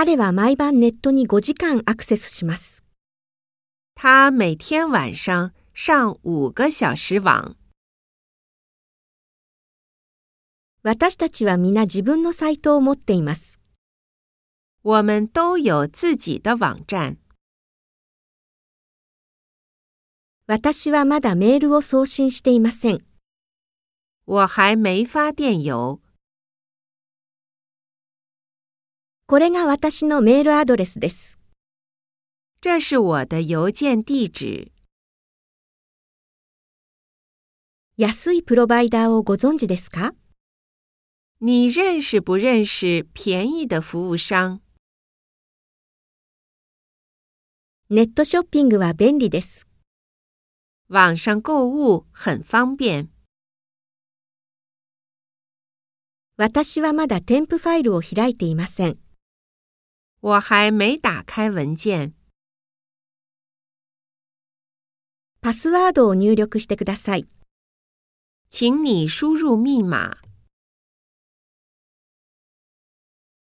彼は毎晩ネットに5時間アクセスします。他每天晚上上五个小时网。私たちは皆自分のサイトを持っています。我们都有自己的网站。私はまだメールを送信していません。我还没发电邮。これが私のメールアドレスです。这是我的邮件地址。安いプロバイダーをご存知ですか？你认识不认识便宜的服务商？ネットショッピングは便利です。网上购物很方便。私はまだ添付ファイルを開いていません。我还没打开文件。パスワードを入力してください。请你输入密码。